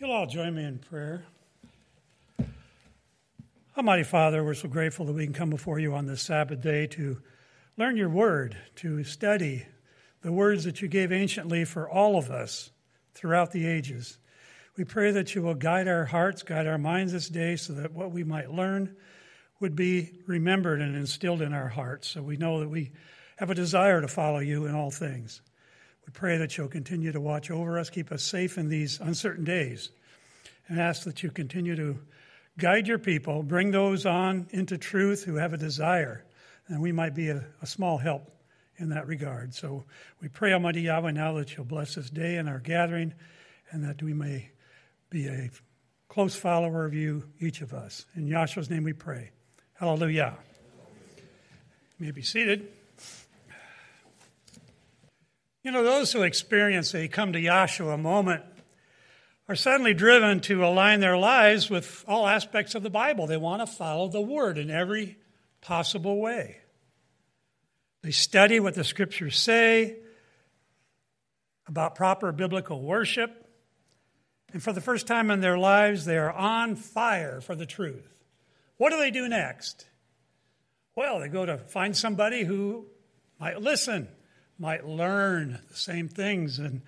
You'll all join me in prayer. Almighty Father, we're so grateful that we can come before you on this Sabbath day to learn your word, to study the words that you gave anciently for all of us throughout the ages. We pray that you will guide our hearts, guide our minds this day, so that what we might learn would be remembered and instilled in our hearts, so we know that we have a desire to follow you in all things. We pray that you'll continue to watch over us, keep us safe in these uncertain days, and ask that you continue to guide your people, bring those on into truth who have a desire, and we might be a, a small help in that regard. So we pray, Almighty Yahweh, now that you'll bless this day and our gathering, and that we may be a close follower of you, each of us. In Yahshua's name we pray. Hallelujah. You may be seated. You know, those who experience a come to Yahshua moment are suddenly driven to align their lives with all aspects of the Bible. They want to follow the Word in every possible way. They study what the Scriptures say about proper biblical worship. And for the first time in their lives, they are on fire for the truth. What do they do next? Well, they go to find somebody who might listen might learn the same things, and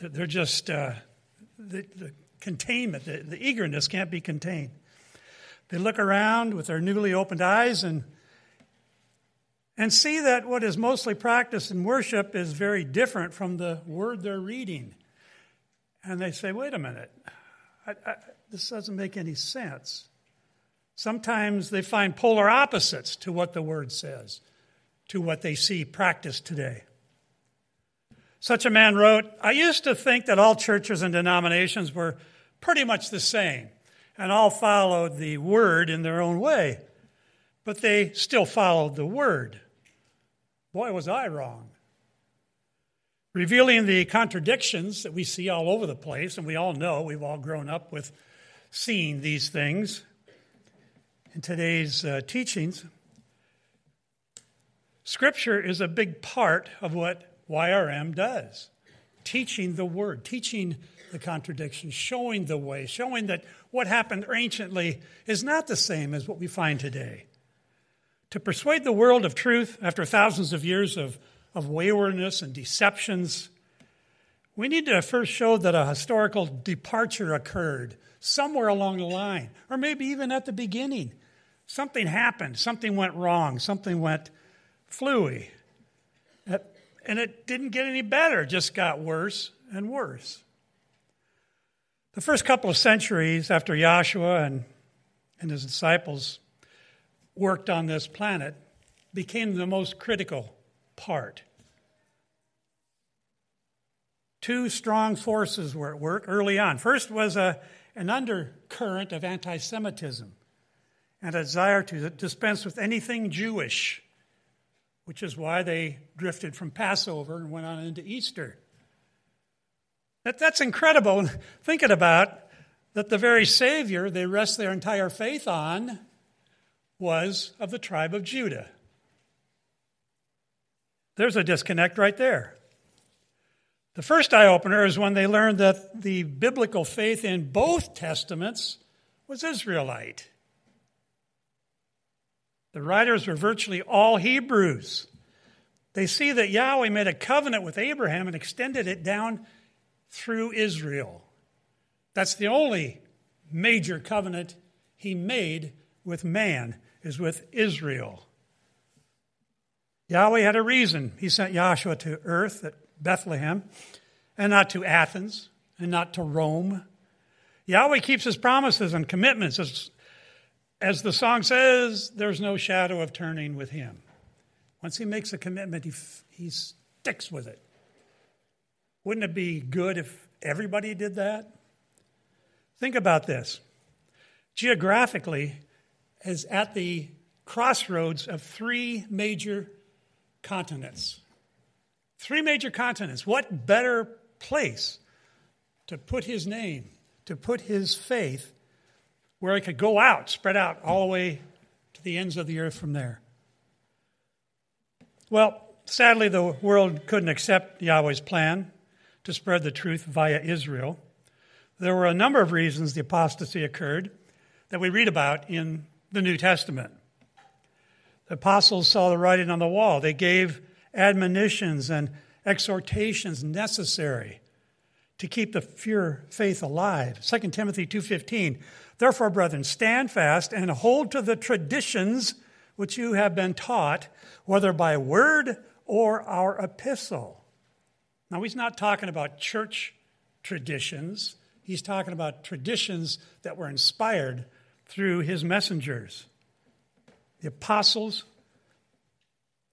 they're just uh, the, the, containment, the, the eagerness can't be contained. They look around with their newly opened eyes and and see that what is mostly practiced in worship is very different from the word they're reading. And they say, wait a minute, I, I, this doesn't make any sense. Sometimes they find polar opposites to what the word says, to what they see practiced today. Such a man wrote, I used to think that all churches and denominations were pretty much the same and all followed the word in their own way, but they still followed the word. Boy, was I wrong. Revealing the contradictions that we see all over the place, and we all know, we've all grown up with seeing these things in today's uh, teachings. Scripture is a big part of what YRM does teaching the word, teaching the contradictions, showing the way, showing that what happened anciently is not the same as what we find today. To persuade the world of truth after thousands of years of, of waywardness and deceptions, we need to first show that a historical departure occurred somewhere along the line, or maybe even at the beginning. Something happened, something went wrong, something went fluey. And it didn't get any better, it just got worse and worse. The first couple of centuries after Yahshua and, and his disciples worked on this planet became the most critical part. Two strong forces were at work early on. First was a, an undercurrent of anti Semitism and a desire to dispense with anything Jewish which is why they drifted from Passover and went on into Easter. That, that's incredible. Thinking about that the very Savior they rest their entire faith on was of the tribe of Judah. There's a disconnect right there. The first eye opener is when they learned that the biblical faith in both testaments was Israelite. The writers were virtually all Hebrews. They see that Yahweh made a covenant with Abraham and extended it down through Israel. That's the only major covenant he made with man is with Israel. Yahweh had a reason. He sent Yahshua to earth at Bethlehem and not to Athens and not to Rome. Yahweh keeps his promises and commitments. As the song says, there's no shadow of turning with him. Once he makes a commitment, he, he sticks with it. Wouldn't it be good if everybody did that? Think about this. Geographically, is at the crossroads of three major continents. Three major continents. What better place to put his name, to put his faith where it could go out, spread out all the way to the ends of the earth from there. Well, sadly, the world couldn't accept Yahweh's plan to spread the truth via Israel. there were a number of reasons the apostasy occurred that we read about in the New Testament. The apostles saw the writing on the wall. They gave admonitions and exhortations necessary to keep the pure faith alive. 2 Timothy 2:15 Therefore brethren stand fast and hold to the traditions which you have been taught whether by word or our epistle. Now he's not talking about church traditions. He's talking about traditions that were inspired through his messengers, the apostles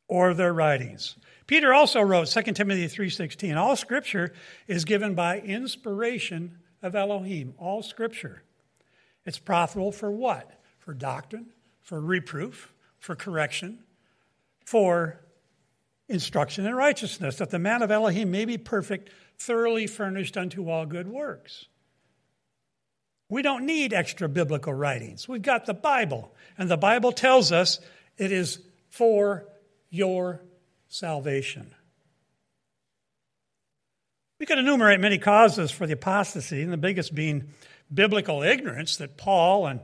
or their writings. Peter also wrote 2 Timothy 3:16, all scripture is given by inspiration of Elohim, all scripture. It's profitable for what? For doctrine, for reproof, for correction, for instruction in righteousness, that the man of Elohim may be perfect, thoroughly furnished unto all good works. We don't need extra biblical writings. We've got the Bible, and the Bible tells us it is for your salvation. We could enumerate many causes for the apostasy, and the biggest being biblical ignorance that Paul and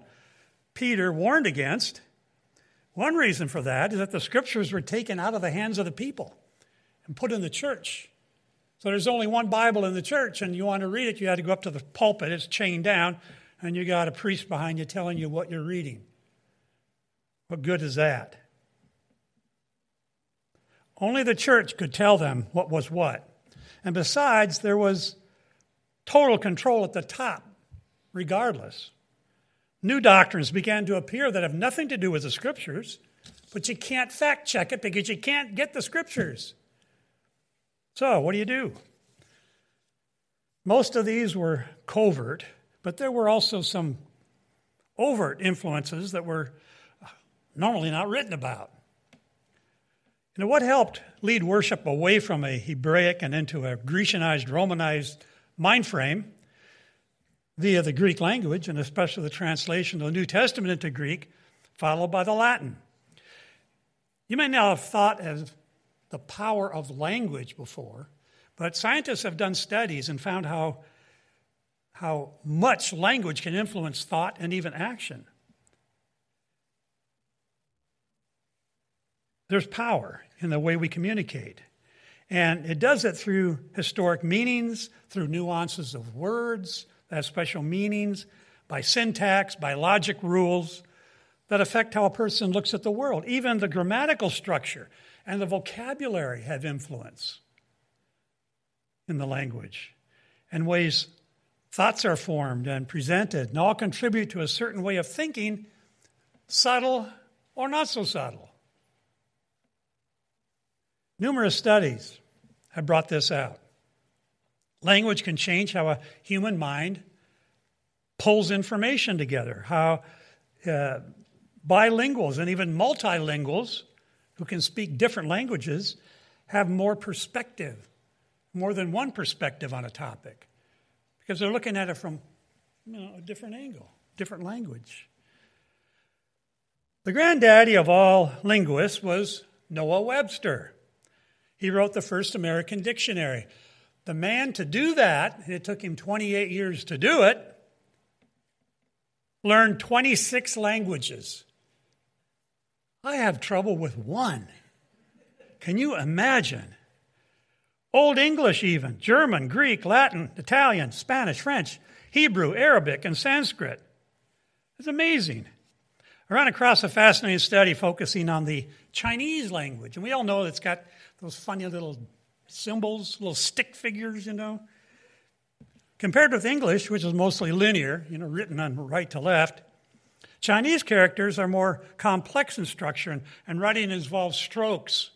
Peter warned against. One reason for that is that the scriptures were taken out of the hands of the people and put in the church. So there's only one Bible in the church, and you want to read it, you had to go up to the pulpit, it's chained down, and you got a priest behind you telling you what you're reading. What good is that? Only the church could tell them what was what. And besides, there was total control at the top, regardless. New doctrines began to appear that have nothing to do with the scriptures, but you can't fact check it because you can't get the scriptures. So, what do you do? Most of these were covert, but there were also some overt influences that were normally not written about. You know, what helped lead worship away from a Hebraic and into a Grecianized, Romanized mind frame via the Greek language, and especially the translation of the New Testament into Greek, followed by the Latin. You may not have thought of the power of language before, but scientists have done studies and found how, how much language can influence thought and even action. There's power in the way we communicate. And it does it through historic meanings, through nuances of words that have special meanings, by syntax, by logic rules that affect how a person looks at the world. Even the grammatical structure and the vocabulary have influence in the language and ways thoughts are formed and presented, and all contribute to a certain way of thinking, subtle or not so subtle. Numerous studies have brought this out. Language can change how a human mind pulls information together, how uh, bilinguals and even multilinguals who can speak different languages have more perspective, more than one perspective on a topic, because they're looking at it from you know, a different angle, different language. The granddaddy of all linguists was Noah Webster. He wrote the first American dictionary. The man to do that, it took him 28 years to do it, learned 26 languages. I have trouble with one. Can you imagine? Old English, even German, Greek, Latin, Italian, Spanish, French, Hebrew, Arabic, and Sanskrit. It's amazing. I ran across a fascinating study focusing on the Chinese language, and we all know it's got those funny little symbols, little stick figures, you know. Compared with English, which is mostly linear, you know, written on right to left, Chinese characters are more complex in structure, and, and writing involves strokes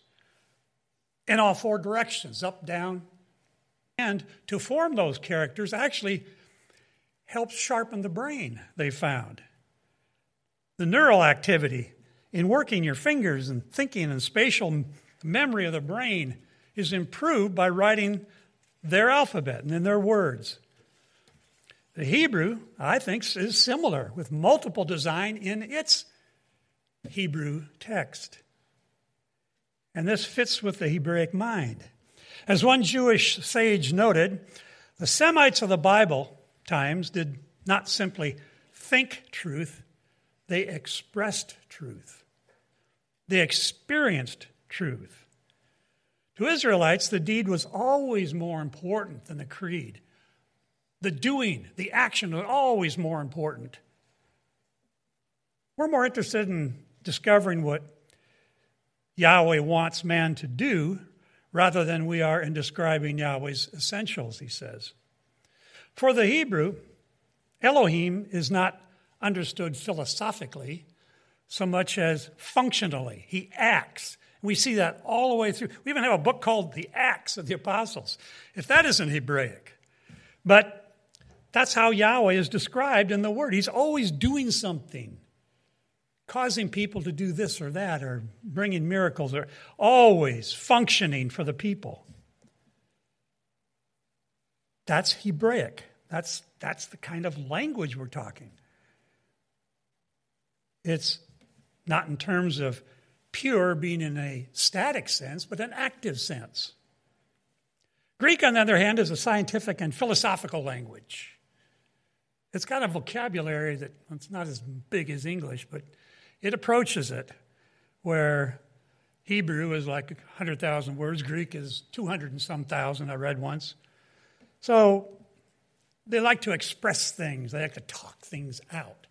in all four directions up, down. And to form those characters actually helps sharpen the brain, they found. The neural activity in working your fingers and thinking and spatial memory of the brain is improved by writing their alphabet and in their words. The Hebrew, I think, is similar with multiple design in its Hebrew text. And this fits with the Hebraic mind. As one Jewish sage noted, the Semites of the Bible times did not simply think truth, they expressed truth. They experienced truth. To Israelites, the deed was always more important than the creed. The doing, the action was always more important. We're more interested in discovering what Yahweh wants man to do rather than we are in describing Yahweh's essentials, he says. For the Hebrew, Elohim is not understood philosophically so much as functionally. He acts. We see that all the way through. We even have a book called The Acts of the Apostles, if that isn't Hebraic. But that's how Yahweh is described in the Word. He's always doing something, causing people to do this or that, or bringing miracles, or always functioning for the people. That's Hebraic. That's, that's the kind of language we're talking. It's not in terms of pure being in a static sense, but an active sense. Greek, on the other hand, is a scientific and philosophical language. It's got a vocabulary that it's not as big as English, but it approaches it, where Hebrew is like 100,000 words, Greek is 200 and some thousand, I read once. So they like to express things, they like to talk things out.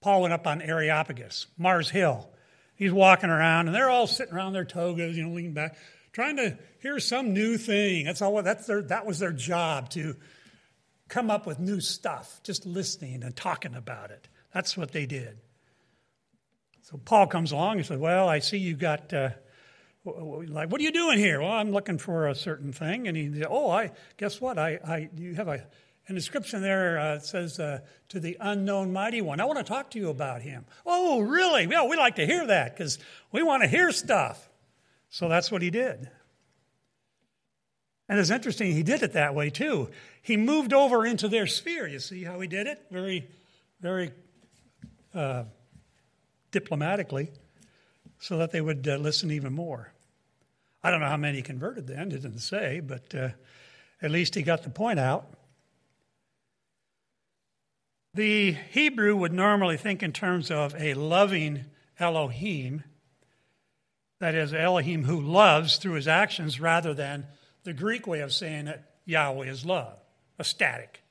Paul went up on Areopagus, Mars Hill. He's walking around, and they're all sitting around their togas, you know, leaning back, trying to hear some new thing. That's all. That's their. That was their job to come up with new stuff, just listening and talking about it. That's what they did. So Paul comes along and says, "Well, I see you got." Uh, like, what are you doing here? Well, I'm looking for a certain thing. And he said, Oh, I guess what? I, I you have a an inscription there uh, says uh, to the unknown mighty one. I want to talk to you about him. Oh, really? Well, we like to hear that because we want to hear stuff. So that's what he did. And it's interesting, he did it that way too. He moved over into their sphere. You see how he did it? Very, very uh, diplomatically, so that they would uh, listen even more. I don't know how many converted then, didn't say, but uh, at least he got the point out. The Hebrew would normally think in terms of a loving Elohim, that is, Elohim who loves through his actions, rather than the Greek way of saying it, Yahweh is love, a static.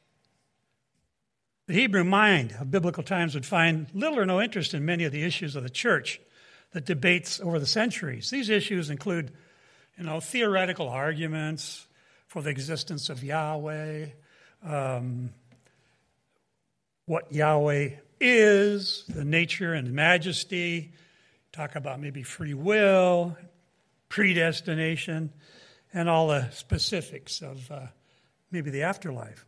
The Hebrew mind of biblical times would find little or no interest in many of the issues of the church that debates over the centuries. These issues include, you know, theoretical arguments for the existence of Yahweh, um, what Yahweh is, the nature and majesty, talk about maybe free will, predestination, and all the specifics of uh, maybe the afterlife.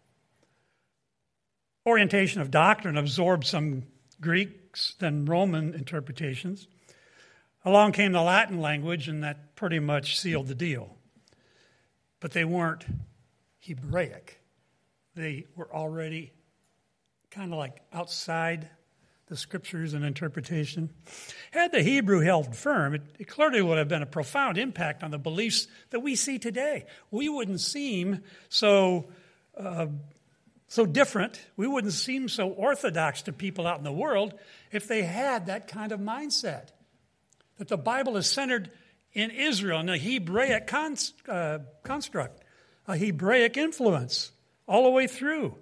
Orientation of doctrine absorbed some Greeks, then Roman interpretations. Along came the Latin language, and that pretty much sealed the deal. But they weren't Hebraic, they were already kind of like outside the scriptures and interpretation. Had the Hebrew held firm, it, it, clearly would have been a profound impact on the beliefs that we see today. We wouldn't seem so. Uh, so different. We wouldn't seem so orthodox to people out in the world if they had that kind of mindset. That the Bible is centered in Israel, in a Hebraic cons- uh, construct, a Hebraic influence all the way through.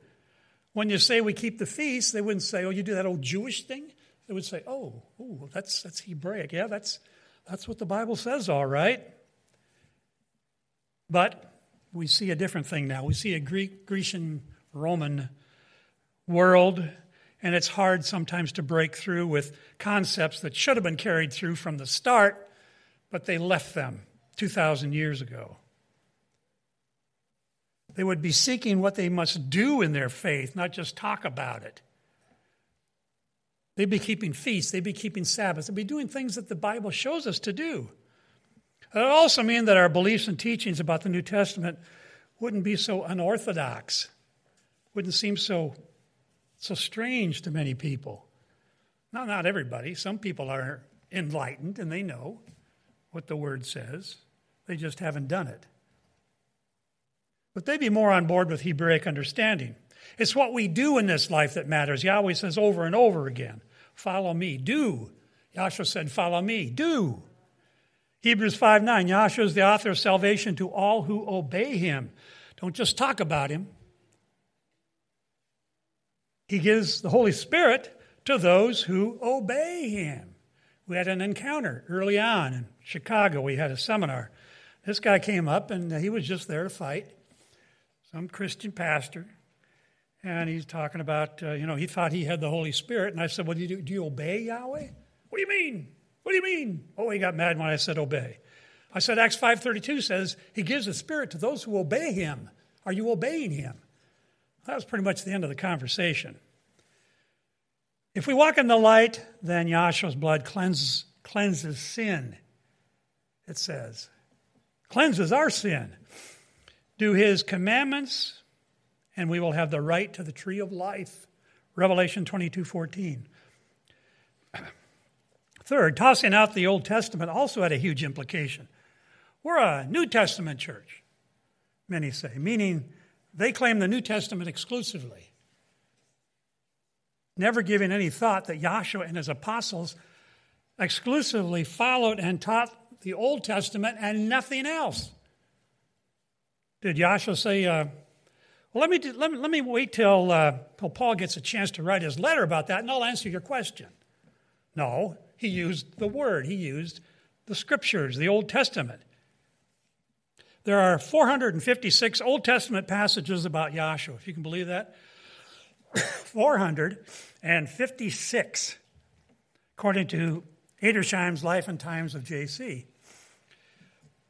When you say we keep the feast, they wouldn't say, oh, you do that old Jewish thing. They would say, oh, ooh, that's, that's Hebraic. Yeah, that's, that's what the Bible says, all right. But we see a different thing now. We see a Greek, Grecian, Roman world, and it's hard sometimes to break through with concepts that should have been carried through from the start, but they left them 2,000 years ago. They would be seeking what they must do in their faith, not just talk about it. They'd be keeping feasts, they'd be keeping Sabbaths, they'd be doing things that the Bible shows us to do. It would also mean that our beliefs and teachings about the New Testament wouldn't be so unorthodox, wouldn't seem so, so strange to many people. Now, not everybody. Some people are enlightened and they know what the Word says, they just haven't done it but they'd be more on board with Hebraic understanding. It's what we do in this life that matters. Yahweh says over and over again, Follow me. Do. Yahshua said, Follow me. Do. Hebrews 5 9, Yahshua is the author of salvation to all who obey him. Don't just talk about him. He gives the Holy Spirit to those who obey him. We had an encounter early on in Chicago. We had a seminar. This guy came up and he was just there to fight. Some Christian pastor. And he's talking about, uh, you know, he thought he had the Holy Spirit. And I said, Well, do you, do you obey Yahweh? What do you mean? What do you mean? Oh, he got mad when I said obey. I said Acts 5.32 says he gives the Spirit to those who obey him. Are you obeying him? That was pretty much the end of the conversation. If we walk in the light, then Yahshua's blood cleanses, cleanses sin, it says. Cleanses our sin. Do his commandments, and we will have the right to the tree of life. Revelation 22 14. Third, tossing out the Old Testament also had a huge implication. We're a New Testament church, many say, meaning they claim the New Testament exclusively, never giving any thought that Yahshua and his apostles exclusively followed and taught the Old Testament and nothing else. Did Yahshua say, uh, well, let me, let me, let me wait till, uh, till Paul gets a chance to write his letter about that and I'll answer your question? No, he used the Word, he used the Scriptures, the Old Testament. There are 456 Old Testament passages about Yahshua, if you can believe that. 456, according to Edersheim's Life and Times of J.C.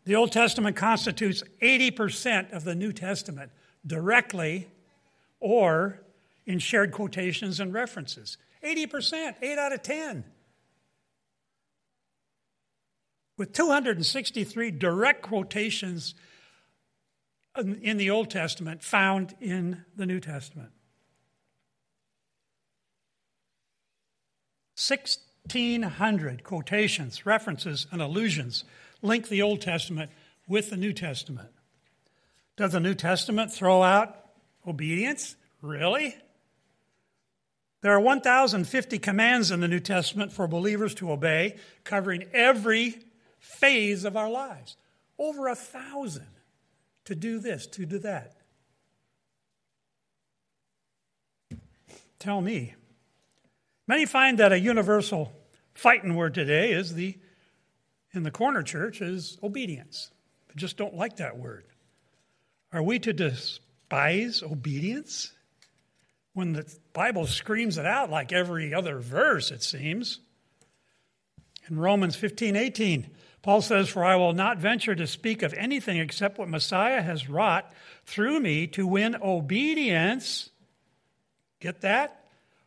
The Old Testament constitutes 80% of the New Testament directly or in shared quotations and references. 80%, 8 out of 10. with 263 direct quotations in the Old Testament found in the New Testament. 1,600 quotations, references, and allusions link the Old Testament with the New Testament. Does the New Testament throw out obedience? Really? There are 1,050 commands in the New Testament for believers to obey, covering every phase of our lives. Over a thousand to do this, to do that. Tell me. Many find that a universal fighting word today is the, in the corner church, is obedience. I just don't like that word. Are we to despise obedience? When the Bible screams it out like every other verse, it seems. In Romans 15 18, Paul says, For I will not venture to speak of anything except what Messiah has wrought through me to win obedience. Get that?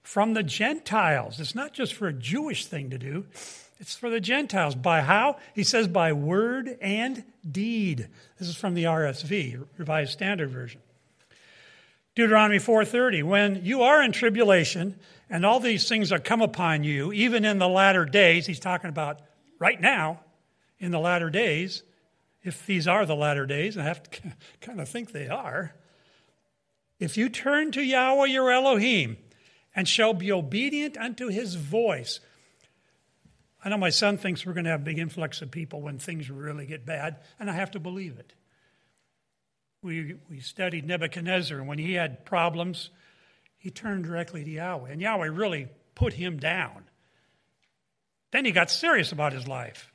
From the Gentiles. It's not just for a Jewish thing to do, it's for the Gentiles. By how? He says, by word and deed. This is from the RSV, Revised Standard Version. Deuteronomy 4:30 when you are in tribulation and all these things are come upon you even in the latter days he's talking about right now in the latter days, if these are the latter days, I have to kind of think they are, if you turn to Yahweh your Elohim and shall be obedient unto his voice. I know my son thinks we're going to have a big influx of people when things really get bad, and I have to believe it. We, we studied Nebuchadnezzar, and when he had problems, he turned directly to Yahweh, and Yahweh really put him down. Then he got serious about his life.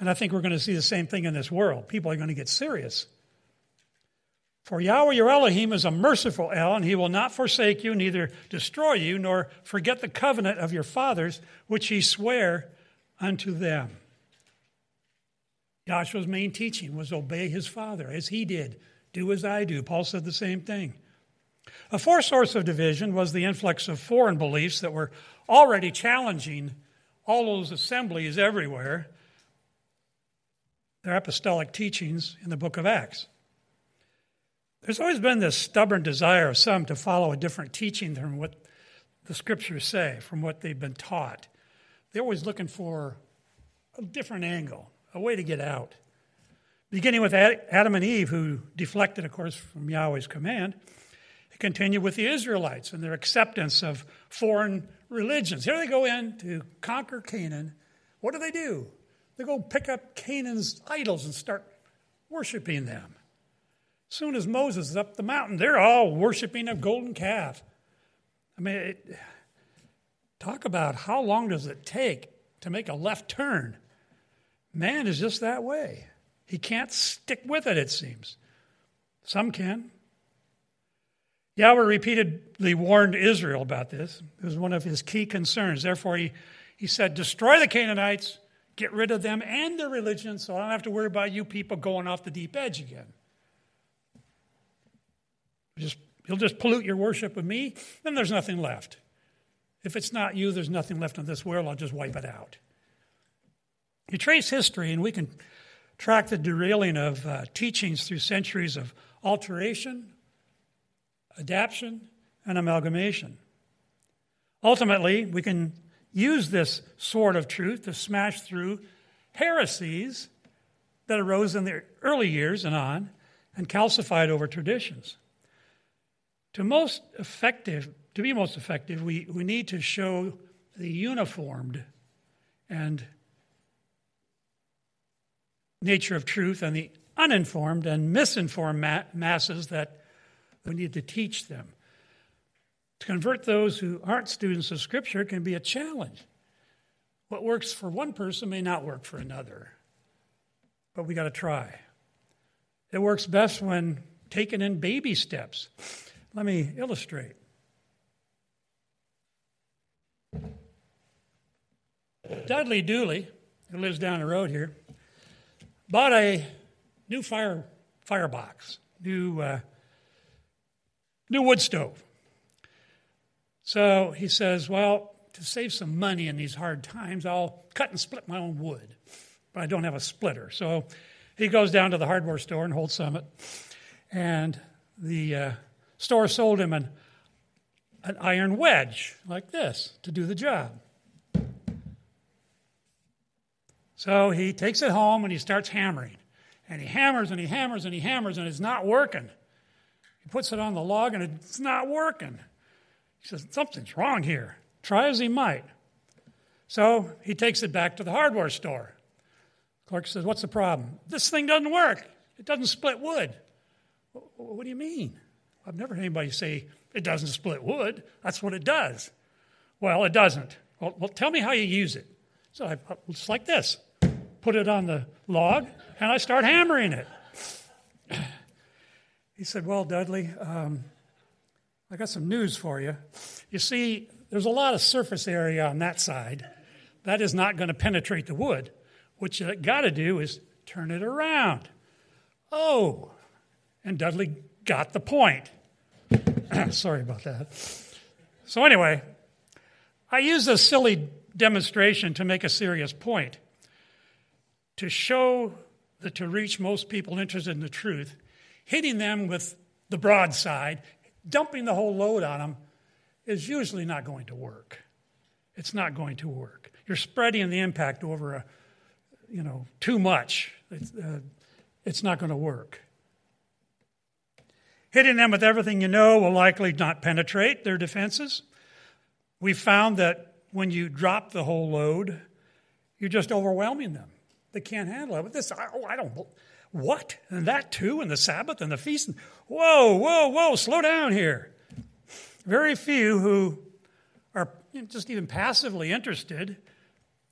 And I think we're going to see the same thing in this world. People are going to get serious. For Yahweh your Elohim is a merciful El, and he will not forsake you, neither destroy you, nor forget the covenant of your fathers, which he sware unto them. Yahshua's main teaching was obey his father, as he did. Do as I do. Paul said the same thing. A fourth source of division was the influx of foreign beliefs that were already challenging all those assemblies everywhere their apostolic teachings in the book of Acts. There's always been this stubborn desire of some to follow a different teaching than what the scriptures say, from what they've been taught. They're always looking for a different angle, a way to get out. Beginning with Adam and Eve, who deflected, of course, from Yahweh's command, it continue with the Israelites and their acceptance of foreign religions. Here they go in to conquer Canaan. What do they do? They go pick up Canaan's idols and start worshiping them. Soon as Moses is up the mountain, they're all worshiping a golden calf. I mean, it, talk about how long does it take to make a left turn? Man is just that way. He can't stick with it, it seems. Some can. Yahweh repeatedly warned Israel about this. It was one of his key concerns. Therefore, he, he said, Destroy the Canaanites, get rid of them and their religion, so I don't have to worry about you people going off the deep edge again. Just, you'll just pollute your worship with me, then there's nothing left. If it's not you, there's nothing left in this world, I'll just wipe it out. You trace history, and we can track the derailing of uh, teachings through centuries of alteration, adaptation, and amalgamation. Ultimately, we can use this sword of truth to smash through heresies that arose in the early years and on and calcified over traditions. To most effective, to be most effective, we, we need to show the uniformed and nature of truth and the uninformed and misinformed ma- masses that we need to teach them. To convert those who aren't students of Scripture can be a challenge. What works for one person may not work for another, but we got to try. It works best when taken in baby steps. Let me illustrate. Dudley Dooley, who lives down the road here, bought a new fire firebox, new uh, new wood stove. So he says, "Well, to save some money in these hard times, I'll cut and split my own wood, but I don't have a splitter." So he goes down to the hardware store in Holts Summit, and the uh, store sold him an an iron wedge like this to do the job. So he takes it home and he starts hammering. And he hammers and he hammers and he hammers and it's not working. He puts it on the log and it's not working. He says, Something's wrong here. Try as he might. So he takes it back to the hardware store. Clerk says, What's the problem? This thing doesn't work. It doesn't split wood. What do you mean? I've never heard anybody say it doesn't split wood. That's what it does. Well, it doesn't. Well, well tell me how you use it. So I, it's like this put it on the log, and I start hammering it. He said, Well, Dudley, um, I got some news for you. You see, there's a lot of surface area on that side. That is not going to penetrate the wood. What you got to do is turn it around. Oh, and Dudley got the point. Sorry about that. So, anyway, I use a silly demonstration to make a serious point to show that to reach most people interested in the truth, hitting them with the broadside, dumping the whole load on them, is usually not going to work. It's not going to work. You're spreading the impact over a, you know, too much. It's, uh, it's not going to work. Hitting them with everything you know will likely not penetrate their defenses. We found that when you drop the whole load, you're just overwhelming them. They can't handle it. But this, oh, I don't, what? And that too, and the Sabbath and the feast. And, whoa, whoa, whoa, slow down here. Very few who are just even passively interested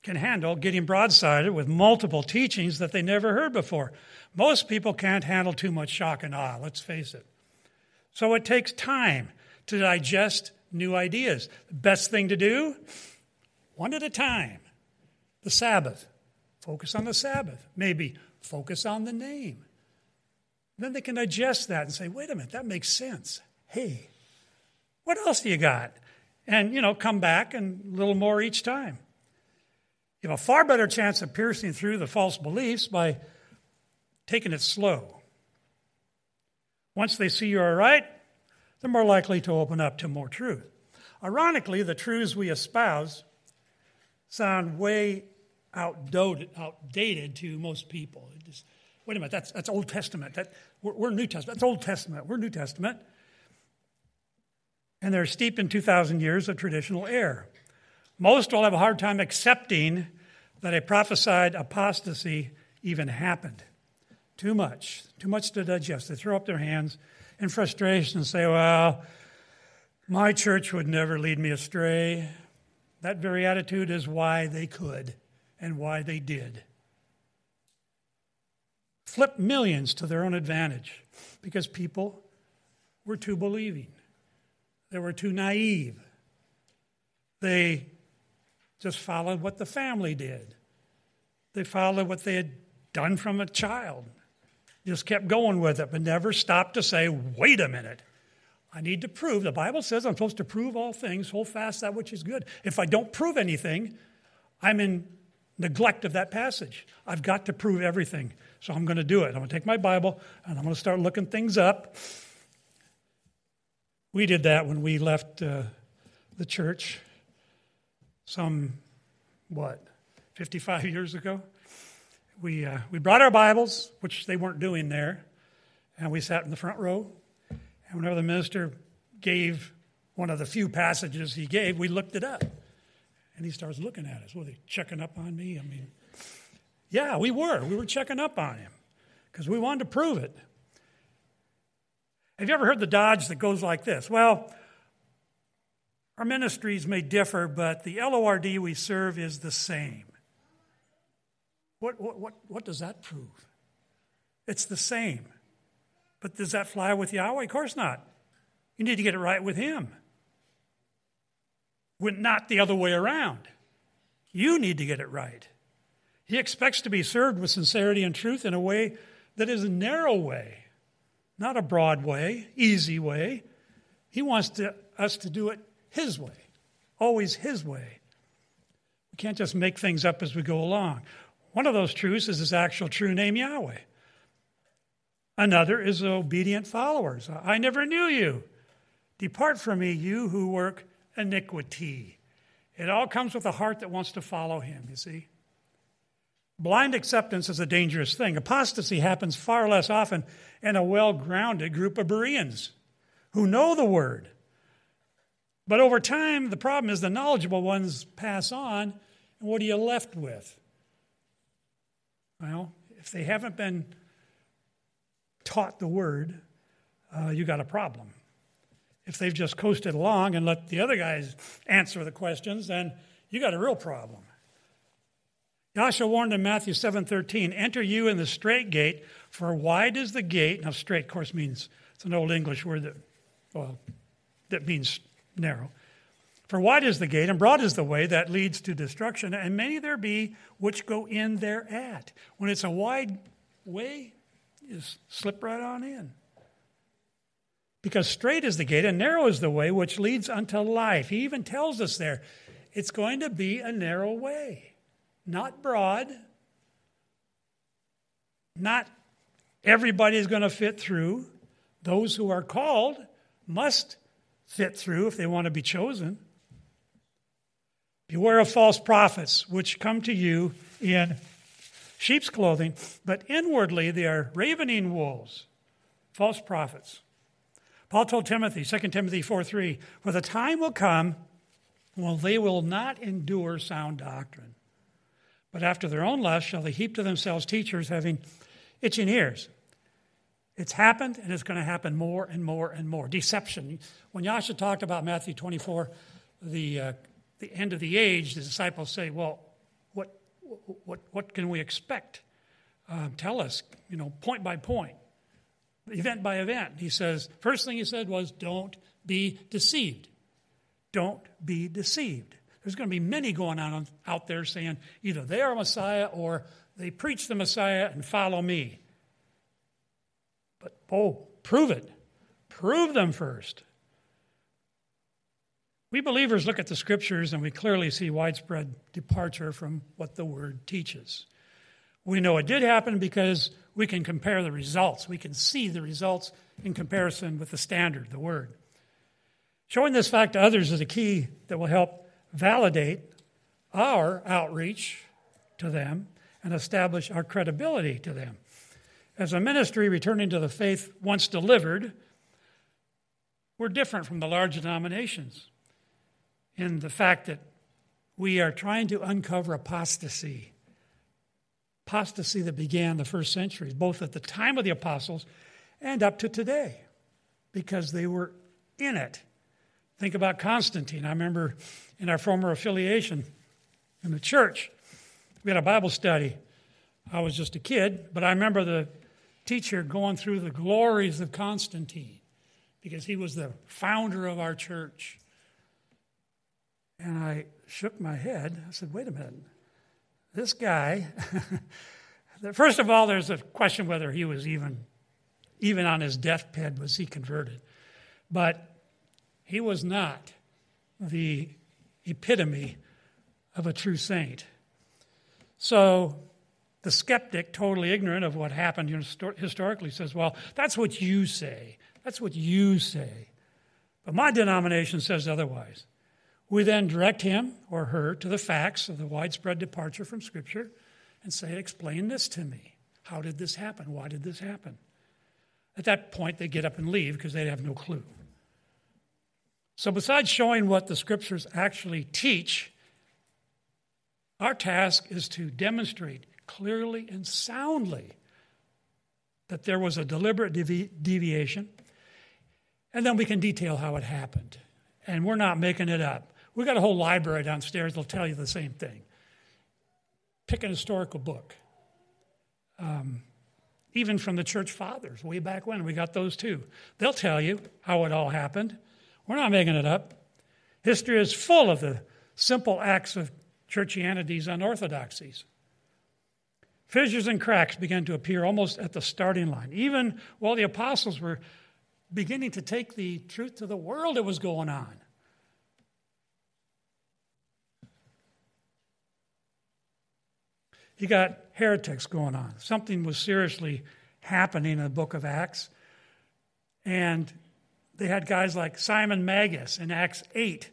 can handle getting broadsided with multiple teachings that they never heard before. Most people can't handle too much shock and awe, let's face it. So it takes time to digest new ideas. The best thing to do, one at a time. The Sabbath. Focus on the Sabbath. Maybe focus on the name. Then they can digest that and say, wait a minute, that makes sense. Hey, what else do you got? And, you know, come back and a little more each time. You have a far better chance of piercing through the false beliefs by taking it slow. Once they see you're all right, they're more likely to open up to more truth. Ironically, the truths we espouse sound way outdated, outdated to most people. Just, wait a minute, that's, that's Old Testament. That, we're, we're, New Testament. That's Old Testament. We're New Testament. and they're steeped in 2,000 years of traditional error. Most will have a hard time accepting that a prophesied apostasy even happened. Too much, too much to digest. They throw up their hands in frustration and say, Well, my church would never lead me astray. That very attitude is why they could and why they did. Flip millions to their own advantage because people were too believing. They were too naive. They just followed what the family did. They followed what they had done from a child. Just kept going with it, but never stopped to say, wait a minute. I need to prove. The Bible says I'm supposed to prove all things, hold fast that which is good. If I don't prove anything, I'm in neglect of that passage. I've got to prove everything. So I'm going to do it. I'm going to take my Bible and I'm going to start looking things up. We did that when we left uh, the church some, what, 55 years ago? We, uh, we brought our Bibles, which they weren't doing there, and we sat in the front row. And whenever the minister gave one of the few passages he gave, we looked it up. And he starts looking at us. Were they checking up on me? I mean, yeah, we were. We were checking up on him because we wanted to prove it. Have you ever heard the dodge that goes like this? Well, our ministries may differ, but the LORD we serve is the same. What, what, what, what does that prove? It's the same. But does that fly with Yahweh? Of course not. You need to get it right with Him. When not the other way around. You need to get it right. He expects to be served with sincerity and truth in a way that is a narrow way, not a broad way, easy way. He wants to, us to do it his way, always His way. We can't just make things up as we go along. One of those truths is His actual true name, Yahweh. Another is obedient followers. I never knew you. Depart from me, you who work iniquity. It all comes with a heart that wants to follow Him, you see. Blind acceptance is a dangerous thing. Apostasy happens far less often in a well grounded group of Bereans who know the Word but over time, the problem is the knowledgeable ones pass on, and what are you left with? Well, if they haven't been taught the word, uh, you got a problem. If they've just coasted along and let the other guys answer the questions, then you got a real problem. Yahshua warned in Matthew 7:13, "Enter you in the straight gate, for wide is the gate." Now, straight, of course, means it's an old English word that, well, that means narrow. For wide is the gate, and broad is the way that leads to destruction, and many there be which go in thereat. When it's a wide way, you slip right on in. Because straight is the gate, and narrow is the way which leads unto life. He even tells us there it's going to be a narrow way, not broad. Not everybody is going to fit through. Those who are called must fit through if they want to be chosen. Beware of false prophets, which come to you in sheep's clothing, but inwardly they are ravening wolves, false prophets. Paul told Timothy, 2 Timothy 4 3, For the time will come when they will not endure sound doctrine, but after their own lust shall they heap to themselves teachers having itching ears. It's happened and it's going to happen more and more and more. Deception. When Yahshua talked about Matthew 24, the, uh, the end of the age, the disciples say, Well, what, what, what can we expect? Um, tell us, you know, point by point, event by event. He says, first thing he said was, Don't be deceived. Don't be deceived. There's going to be many going on out there saying either they are Messiah or they preach the Messiah and follow me. But, oh, prove it. Prove them first. We believers look at the scriptures and we clearly see widespread departure from what the word teaches. We know it did happen because we can compare the results. We can see the results in comparison with the standard, the word. Showing this fact to others is a key that will help validate our outreach to them and establish our credibility to them. As a ministry returning to the faith once delivered, we're different from the large denominations in the fact that we are trying to uncover apostasy. Apostasy that began the first century, both at the time of the apostles and up to today, because they were in it. Think about Constantine. I remember in our former affiliation in the church, we had a Bible study. I was just a kid, but I remember the teacher going through the glories of Constantine because he was the founder of our church. And I shook my head. I said, wait a minute. This guy, first of all, there's a question whether he was even, even on his deathbed, was he converted? But he was not the epitome of a true saint. So the skeptic, totally ignorant of what happened historically, says, Well, that's what you say. That's what you say. But my denomination says otherwise. We then direct him or her to the facts of the widespread departure from Scripture and say, Explain this to me. How did this happen? Why did this happen? At that point, they get up and leave because they have no clue. So, besides showing what the Scriptures actually teach, our task is to demonstrate clearly and soundly that there was a deliberate devi- deviation, and then we can detail how it happened. And we're not making it up. We've got a whole library downstairs that'll tell you the same thing. Pick an historical book. Um, even from the church fathers, way back when, we got those too. They'll tell you how it all happened. We're not making it up. History is full of the simple acts of churchianity's unorthodoxies. Fissures and cracks began to appear almost at the starting line. Even while the apostles were beginning to take the truth to the world, it was going on. You got heretics going on. Something was seriously happening in the book of Acts. And they had guys like Simon Magus in Acts 8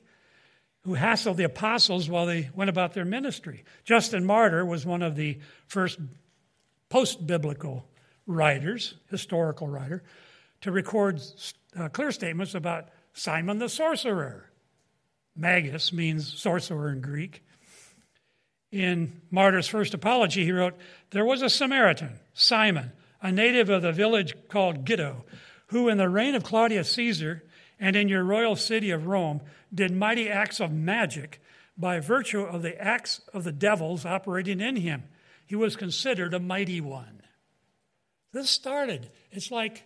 who hassled the apostles while they went about their ministry. Justin Martyr was one of the first post biblical writers, historical writer, to record uh, clear statements about Simon the sorcerer. Magus means sorcerer in Greek. In Martyr's first apology, he wrote, There was a Samaritan, Simon, a native of the village called Gitto, who in the reign of Claudius Caesar and in your royal city of Rome did mighty acts of magic by virtue of the acts of the devils operating in him. He was considered a mighty one. This started. It's like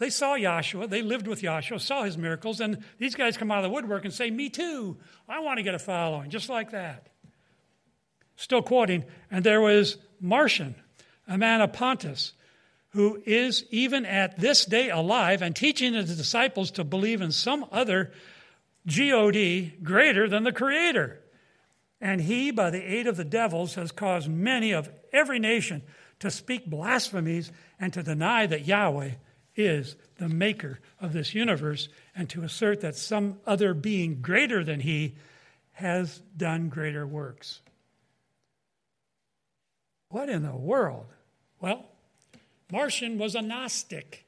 they saw Yahshua, they lived with Yahshua, saw his miracles, and these guys come out of the woodwork and say, Me too. I want to get a following, just like that. Still quoting, and there was Marcion, a man of Pontus, who is even at this day alive and teaching his disciples to believe in some other God greater than the Creator. And he, by the aid of the devils, has caused many of every nation to speak blasphemies and to deny that Yahweh is the maker of this universe and to assert that some other being greater than he has done greater works. What in the world? Well, Marcion was a Gnostic.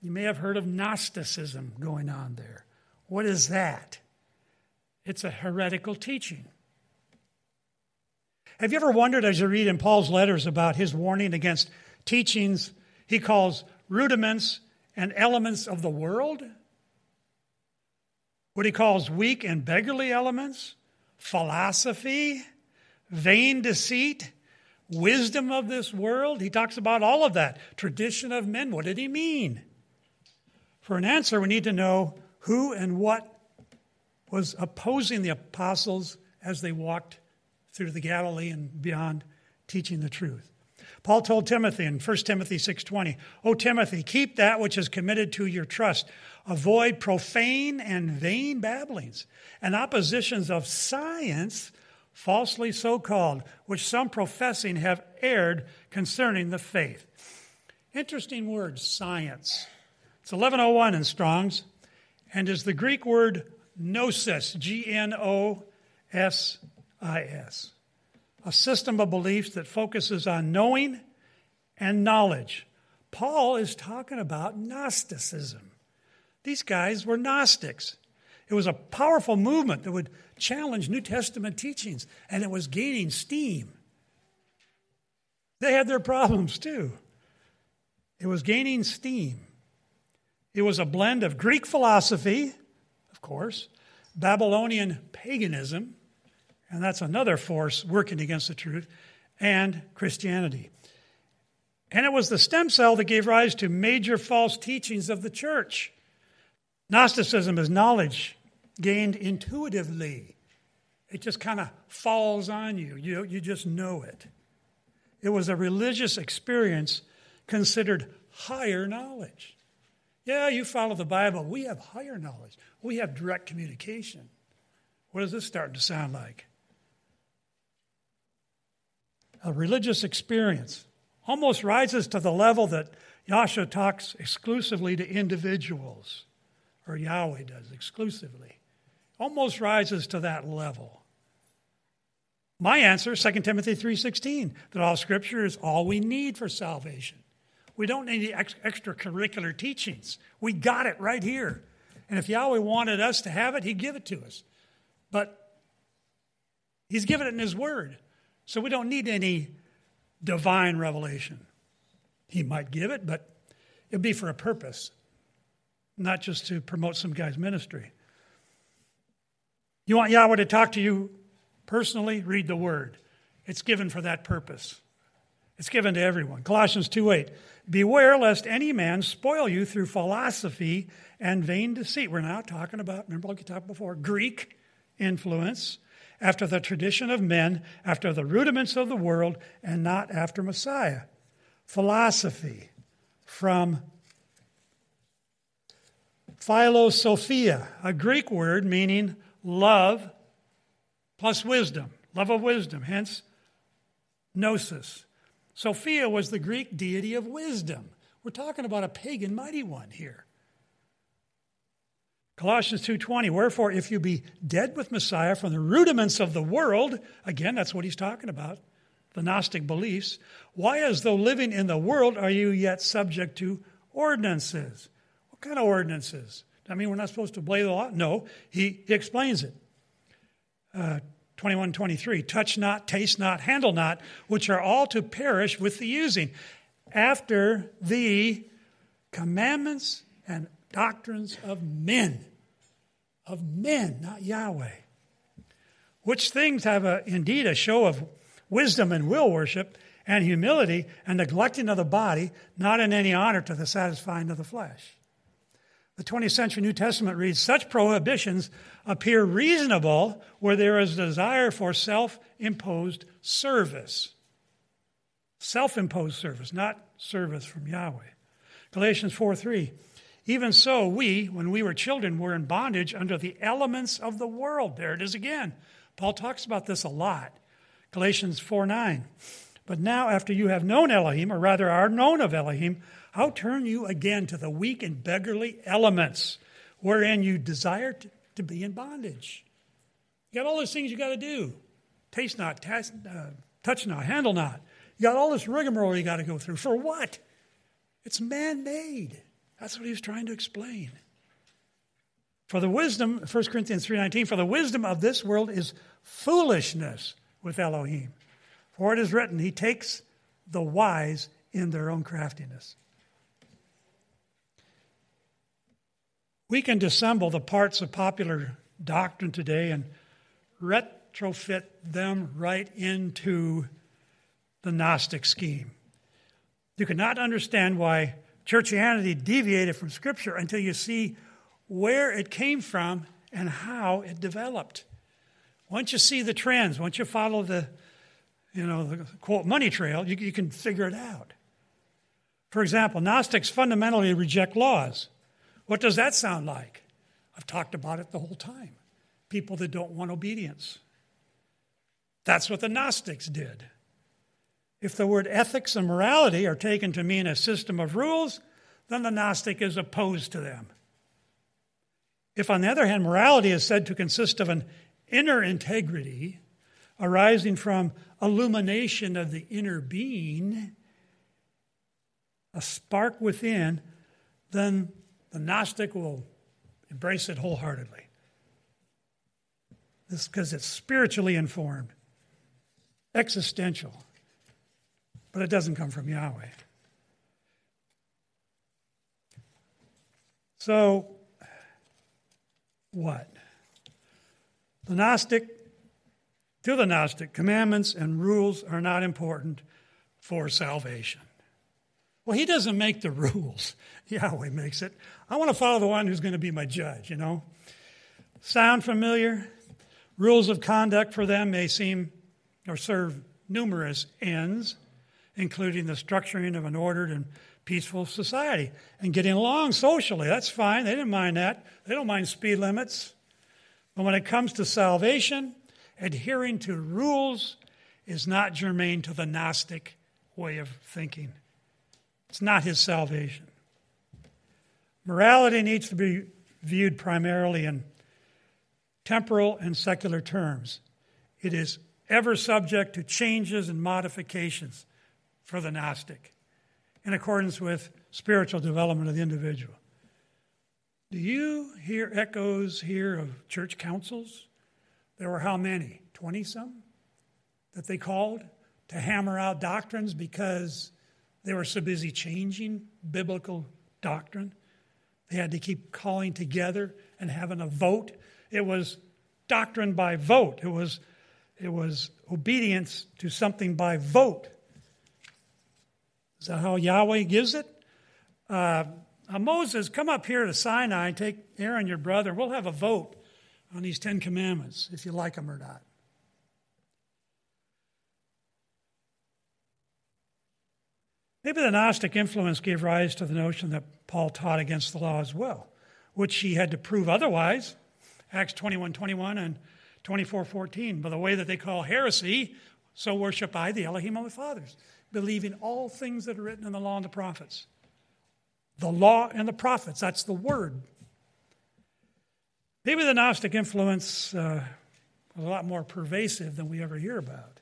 You may have heard of Gnosticism going on there. What is that? It's a heretical teaching. Have you ever wondered, as you read in Paul's letters, about his warning against teachings he calls rudiments and elements of the world? What he calls weak and beggarly elements? Philosophy? Vain deceit? wisdom of this world. He talks about all of that. Tradition of men. What did he mean? For an answer, we need to know who and what was opposing the apostles as they walked through the Galilee and beyond teaching the truth. Paul told Timothy in 1 Timothy 6:20, "O Timothy, keep that which is committed to your trust. Avoid profane and vain babblings and oppositions of science falsely so called, which some professing have erred concerning the faith. Interesting word, science. It's 1101 in Strong's and is the Greek word gnosis, G N O S I S. A system of beliefs that focuses on knowing and knowledge. Paul is talking about Gnosticism. These guys were Gnostics. It was a powerful movement that would challenge New Testament teachings, and it was gaining steam. They had their problems too. It was gaining steam. It was a blend of Greek philosophy, of course, Babylonian paganism, and that's another force working against the truth, and Christianity. And it was the stem cell that gave rise to major false teachings of the church. Gnosticism is knowledge gained intuitively, it just kind of falls on you. you. You just know it. It was a religious experience considered higher knowledge. Yeah, you follow the Bible. We have higher knowledge. We have direct communication. What is this starting to sound like? A religious experience almost rises to the level that Yahshua talks exclusively to individuals, or Yahweh does exclusively. Almost rises to that level. My answer, 2 Timothy 3.16, that all scripture is all we need for salvation. We don't need any ex- extracurricular teachings. We got it right here. And if Yahweh wanted us to have it, He'd give it to us. But He's given it in His Word. So we don't need any divine revelation. He might give it, but it'd be for a purpose, not just to promote some guy's ministry. You want Yahweh to talk to you personally? Read the Word. It's given for that purpose. It's given to everyone. Colossians 2:8. Beware lest any man spoil you through philosophy and vain deceit. We're now talking about, remember like we talked before, Greek influence, after the tradition of men, after the rudiments of the world, and not after Messiah. Philosophy from philosophia, a Greek word meaning love plus wisdom, love of wisdom, hence gnosis. Sophia was the Greek deity of wisdom. We're talking about a pagan mighty one here. Colossians 2:20 Wherefore if you be dead with Messiah from the rudiments of the world again that's what he's talking about the gnostic beliefs why as though living in the world are you yet subject to ordinances? What kind of ordinances? I mean we're not supposed to obey the law? No he, he explains it. Uh, 21 23 touch not taste not handle not which are all to perish with the using after the commandments and doctrines of men of men not yahweh which things have a, indeed a show of wisdom and will worship and humility and neglecting of the body not in any honor to the satisfying of the flesh the 20th century New Testament reads Such prohibitions appear reasonable where there is a desire for self imposed service. Self imposed service, not service from Yahweh. Galatians 4 3. Even so, we, when we were children, were in bondage under the elements of the world. There it is again. Paul talks about this a lot. Galatians 4 9. But now, after you have known Elohim, or rather are known of Elohim, how turn you again to the weak and beggarly elements wherein you desire to, be in bondage? You got all those things you got to do taste not, uh, touch not, handle not. You got all this rigmarole you got to go through. For what? It's man made. That's what he was trying to explain. For the wisdom, 1 Corinthians 3.19, for the wisdom of this world is foolishness with Elohim. For it is written, he takes the wise in their own craftiness. We can dissemble the parts of popular doctrine today and retrofit them right into the Gnostic scheme. You cannot understand why churchianity deviated from Scripture until you see where it came from and how it developed. Once you see the trends, once you follow the, you know, the quote money trail, you, you can figure it out. For example, Gnostics fundamentally reject laws. What does that sound like? I've talked about it the whole time. People that don't want obedience. That's what the Gnostics did. If the word ethics and morality are taken to mean a system of rules, then the Gnostic is opposed to them. If, on the other hand, morality is said to consist of an inner integrity arising from illumination of the inner being, a spark within, then the Gnostic will Embrace it wholeheartedly. This because it's spiritually informed, existential, but it doesn't come from Yahweh. So, what? The Gnostic, to the Gnostic, commandments and rules are not important for salvation. Well, he doesn't make the rules. Yahweh makes it. I want to follow the one who's going to be my judge, you know? Sound familiar? Rules of conduct for them may seem or serve numerous ends, including the structuring of an ordered and peaceful society and getting along socially. That's fine. They didn't mind that. They don't mind speed limits. But when it comes to salvation, adhering to rules is not germane to the Gnostic way of thinking. It's not his salvation. Morality needs to be viewed primarily in temporal and secular terms. It is ever subject to changes and modifications for the Gnostic in accordance with spiritual development of the individual. Do you hear echoes here of church councils? There were how many? 20 some that they called to hammer out doctrines because they were so busy changing biblical doctrine. They had to keep calling together and having a vote. It was doctrine by vote. It was, it was obedience to something by vote. Is that how Yahweh gives it? Uh, uh, Moses, come up here to Sinai and take Aaron, your brother. We'll have a vote on these Ten Commandments, if you like them or not. Maybe the Gnostic influence gave rise to the notion that Paul taught against the law as well, which he had to prove otherwise. Acts 21 21 and 24 14. By the way that they call heresy, so worship I the Elohim of the fathers, believing all things that are written in the law and the prophets. The law and the prophets, that's the word. Maybe the Gnostic influence uh, was a lot more pervasive than we ever hear about.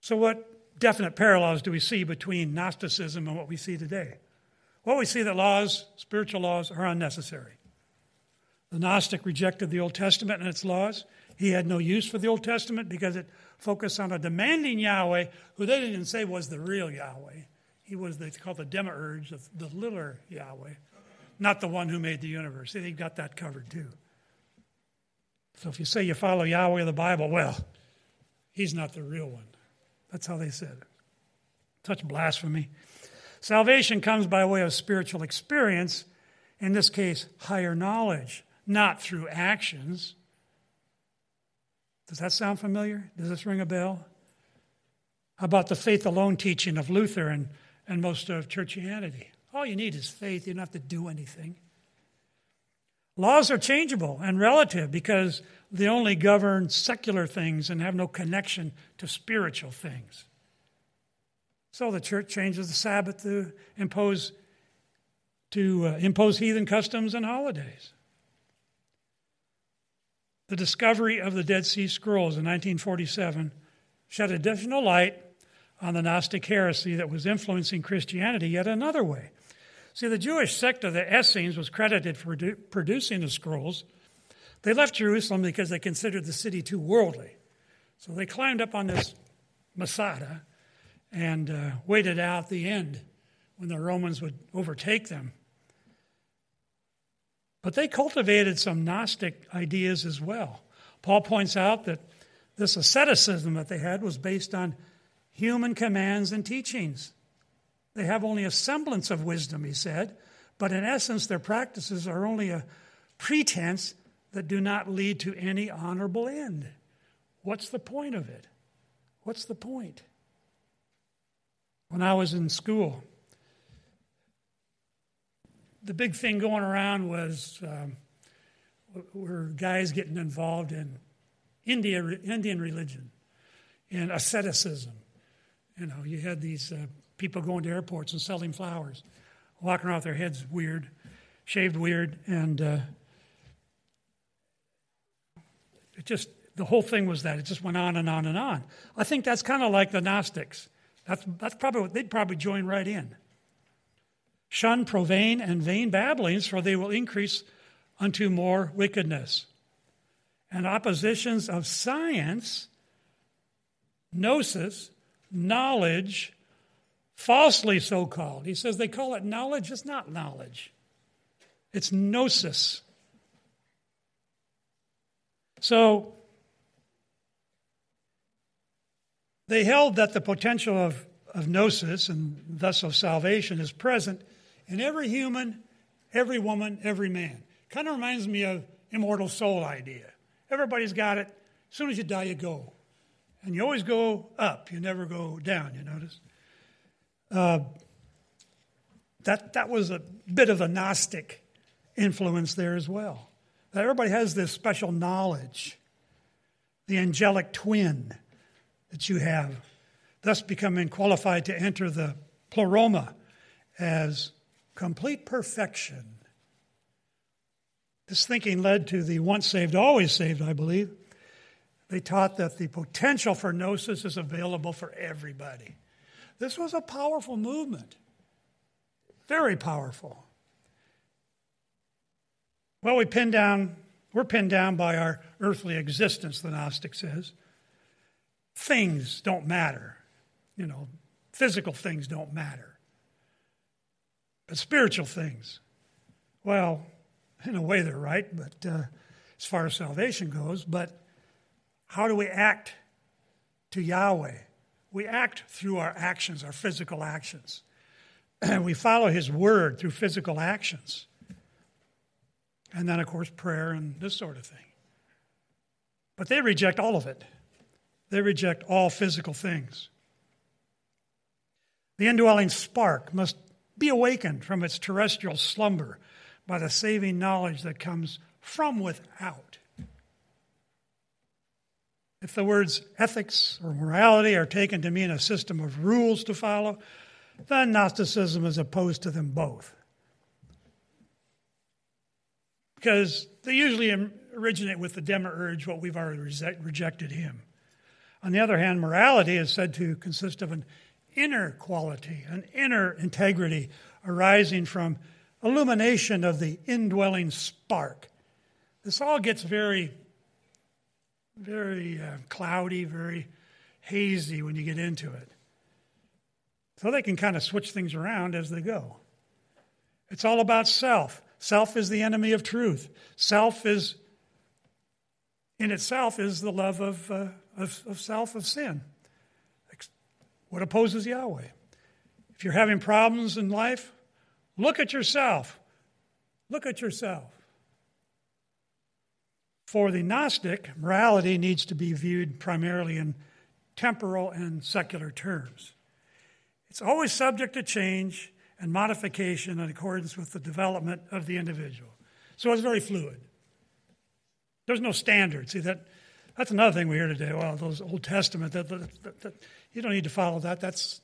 So, what definite parallels do we see between Gnosticism and what we see today? Well, we see that laws, spiritual laws, are unnecessary. The Gnostic rejected the Old Testament and its laws. He had no use for the Old Testament because it focused on a demanding Yahweh, who they didn't say was the real Yahweh. He was the, called the demiurge, the littler Yahweh, not the one who made the universe. They got that covered too. So if you say you follow Yahweh of the Bible, well, he's not the real one. That's how they said it. Such blasphemy. Salvation comes by way of spiritual experience, in this case, higher knowledge, not through actions. Does that sound familiar? Does this ring a bell? How about the faith alone teaching of Luther and, and most of churchianity? All you need is faith, you don't have to do anything. Laws are changeable and relative because they only govern secular things and have no connection to spiritual things. So the church changes the Sabbath to impose to uh, impose heathen customs and holidays. The discovery of the Dead Sea Scrolls in 1947 shed additional light on the Gnostic heresy that was influencing Christianity yet another way. See, the Jewish sect of the Essenes was credited for producing the scrolls. They left Jerusalem because they considered the city too worldly. So they climbed up on this Masada and uh, waited out the end when the Romans would overtake them. But they cultivated some Gnostic ideas as well. Paul points out that this asceticism that they had was based on human commands and teachings. They have only a semblance of wisdom, he said, but in essence, their practices are only a pretense that do not lead to any honorable end. What's the point of it? What's the point? When I was in school, the big thing going around was um, were guys getting involved in India, Indian religion and asceticism. You know, you had these uh, people going to airports and selling flowers, walking around with their heads weird, shaved weird, and uh, it just the whole thing was that it just went on and on and on. I think that's kind of like the Gnostics. That's that's probably they'd probably join right in. Shun profane and vain babblings, for they will increase unto more wickedness. And oppositions of science, gnosis, knowledge, falsely so called. He says they call it knowledge. It's not knowledge, it's gnosis. So they held that the potential of, of gnosis and thus of salvation is present in every human, every woman, every man. Kind of reminds me of immortal soul idea. Everybody's got it. As soon as you die, you go. And you always go up, you never go down, you notice? Uh, that, that was a bit of a Gnostic influence there as well. That everybody has this special knowledge, the angelic twin that you have, thus becoming qualified to enter the pleroma as complete perfection. This thinking led to the once saved, always saved, I believe. They taught that the potential for gnosis is available for everybody. This was a powerful movement, very powerful. Well, we pin down, we're pinned down by our earthly existence, the Gnostic says. Things don't matter. You know, physical things don't matter. But spiritual things, well, in a way they're right, but uh, as far as salvation goes, but how do we act to Yahweh? We act through our actions, our physical actions. And we follow His word through physical actions. And then, of course, prayer and this sort of thing. But they reject all of it, they reject all physical things. The indwelling spark must be awakened from its terrestrial slumber by the saving knowledge that comes from without. If the words ethics or morality are taken to mean a system of rules to follow, then Gnosticism is opposed to them both. Because they usually originate with the demiurge, what we've already rejected him. On the other hand, morality is said to consist of an inner quality, an inner integrity arising from illumination of the indwelling spark. This all gets very, very uh, cloudy, very hazy when you get into it. So they can kind of switch things around as they go. It's all about self. Self is the enemy of truth. Self is, in itself, is the love of, uh, of, of self, of sin. What opposes Yahweh? If you're having problems in life, look at yourself. Look at yourself. For the Gnostic, morality needs to be viewed primarily in temporal and secular terms. It's always subject to change and modification in accordance with the development of the individual. So it's very fluid. There's no standard. See, that, that's another thing we hear today. Well, those Old Testament, that, that, that, you don't need to follow that. That's,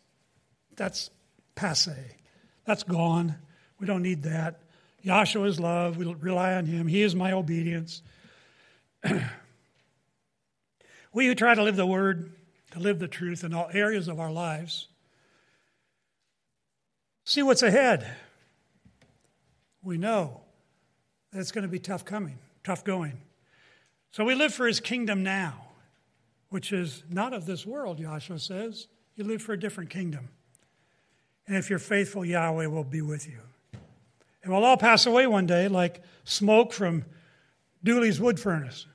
that's passe. That's gone. We don't need that. Yahshua is love. We rely on him. He is my obedience. we who try to live the word, to live the truth in all areas of our lives, see what's ahead. We know that it's going to be tough coming, tough going. So we live for his kingdom now which is not of this world, Yahshua says. You live for a different kingdom. And if you're faithful, Yahweh will be with you. And we'll all pass away one day like smoke from Dooley's wood furnace.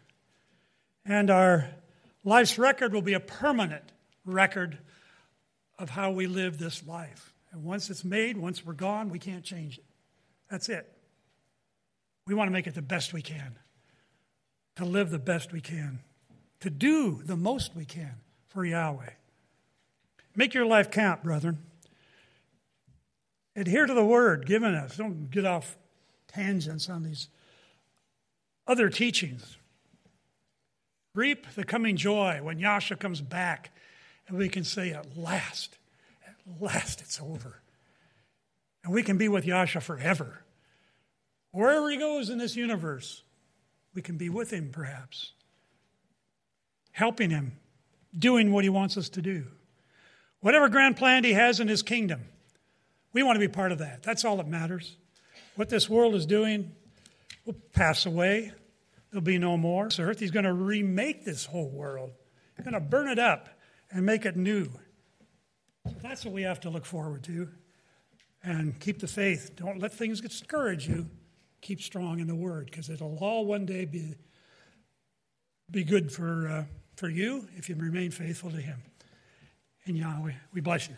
And our life's record will be a permanent record of how we live this life. And once it's made, once we're gone, we can't change it. That's it. We want to make it the best we can, to live the best we can to do the most we can for Yahweh. Make your life count, brethren. Adhere to the word given us. Don't get off tangents on these other teachings. Reap the coming joy when Yahshua comes back and we can say, at last, at last it's over. And we can be with Yahshua forever. Wherever he goes in this universe, we can be with him perhaps helping Him, doing what He wants us to do. Whatever grand plan He has in His kingdom, We want to be part of that. That's all that matters. What this world is doing will pass away. There'll be no more. This earth, he's going to remake this whole world. He's going to burn it up and make it new. That's what we have to look forward to. And keep the faith. Don't let things discourage you. Keep strong in the word because it'll all one day be, be good for, uh, for you if you remain faithful to him. And Yahweh, we bless you.